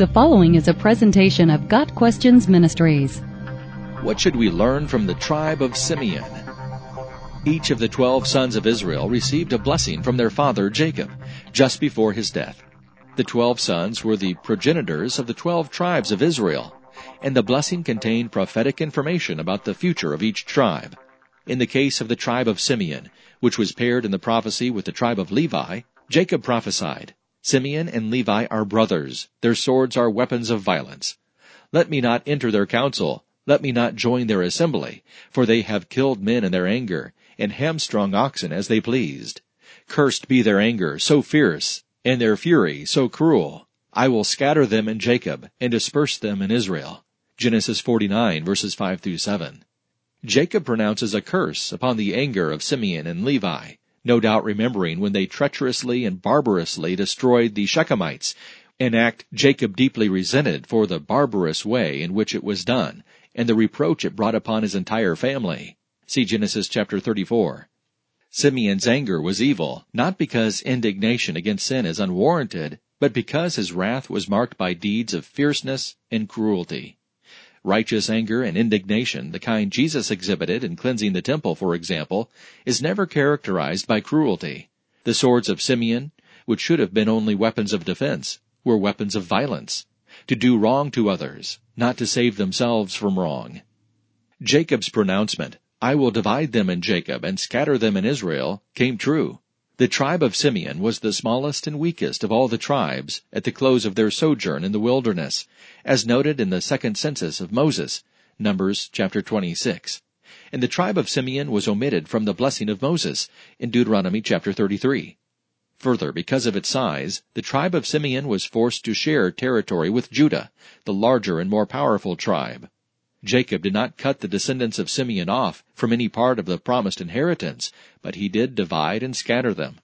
The following is a presentation of Got Questions Ministries. What should we learn from the tribe of Simeon? Each of the twelve sons of Israel received a blessing from their father Jacob just before his death. The twelve sons were the progenitors of the twelve tribes of Israel, and the blessing contained prophetic information about the future of each tribe. In the case of the tribe of Simeon, which was paired in the prophecy with the tribe of Levi, Jacob prophesied, Simeon and Levi are brothers. Their swords are weapons of violence. Let me not enter their council. Let me not join their assembly. For they have killed men in their anger, and hamstrung oxen as they pleased. Cursed be their anger, so fierce, and their fury, so cruel. I will scatter them in Jacob, and disperse them in Israel. Genesis 49 verses 5 through 7. Jacob pronounces a curse upon the anger of Simeon and Levi no doubt remembering when they treacherously and barbarously destroyed the Shechemites, an act Jacob deeply resented for the barbarous way in which it was done, and the reproach it brought upon his entire family. See Genesis chapter 34. Simeon's anger was evil, not because indignation against sin is unwarranted, but because his wrath was marked by deeds of fierceness and cruelty. Righteous anger and indignation, the kind Jesus exhibited in cleansing the temple, for example, is never characterized by cruelty. The swords of Simeon, which should have been only weapons of defense, were weapons of violence, to do wrong to others, not to save themselves from wrong. Jacob's pronouncement, I will divide them in Jacob and scatter them in Israel, came true. The tribe of Simeon was the smallest and weakest of all the tribes at the close of their sojourn in the wilderness, as noted in the second census of Moses, Numbers chapter 26. And the tribe of Simeon was omitted from the blessing of Moses in Deuteronomy chapter 33. Further, because of its size, the tribe of Simeon was forced to share territory with Judah, the larger and more powerful tribe. Jacob did not cut the descendants of Simeon off from any part of the promised inheritance, but he did divide and scatter them.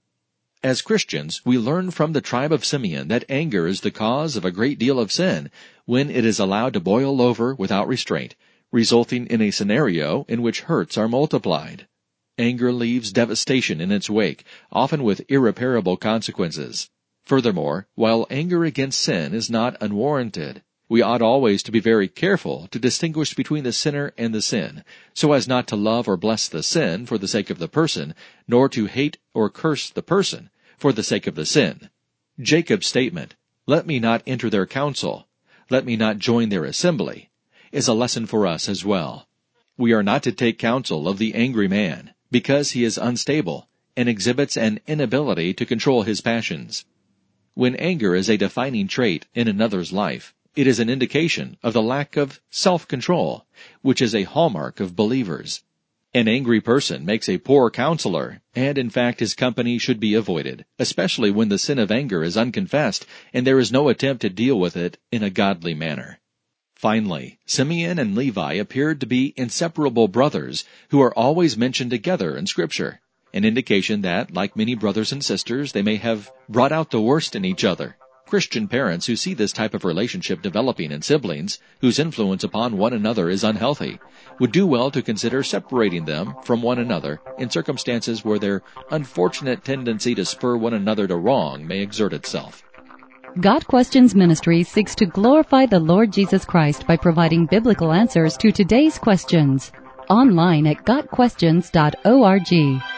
As Christians, we learn from the tribe of Simeon that anger is the cause of a great deal of sin when it is allowed to boil over without restraint, resulting in a scenario in which hurts are multiplied. Anger leaves devastation in its wake, often with irreparable consequences. Furthermore, while anger against sin is not unwarranted, we ought always to be very careful to distinguish between the sinner and the sin, so as not to love or bless the sin for the sake of the person, nor to hate or curse the person for the sake of the sin. Jacob's statement, let me not enter their council, let me not join their assembly, is a lesson for us as well. We are not to take counsel of the angry man, because he is unstable and exhibits an inability to control his passions. When anger is a defining trait in another's life, it is an indication of the lack of self-control, which is a hallmark of believers. An angry person makes a poor counselor, and in fact his company should be avoided, especially when the sin of anger is unconfessed and there is no attempt to deal with it in a godly manner. Finally, Simeon and Levi appeared to be inseparable brothers who are always mentioned together in scripture, an indication that, like many brothers and sisters, they may have brought out the worst in each other Christian parents who see this type of relationship developing in siblings, whose influence upon one another is unhealthy, would do well to consider separating them from one another in circumstances where their unfortunate tendency to spur one another to wrong may exert itself. Got Questions Ministry seeks to glorify the Lord Jesus Christ by providing biblical answers to today's questions. Online at GotQuestions.org.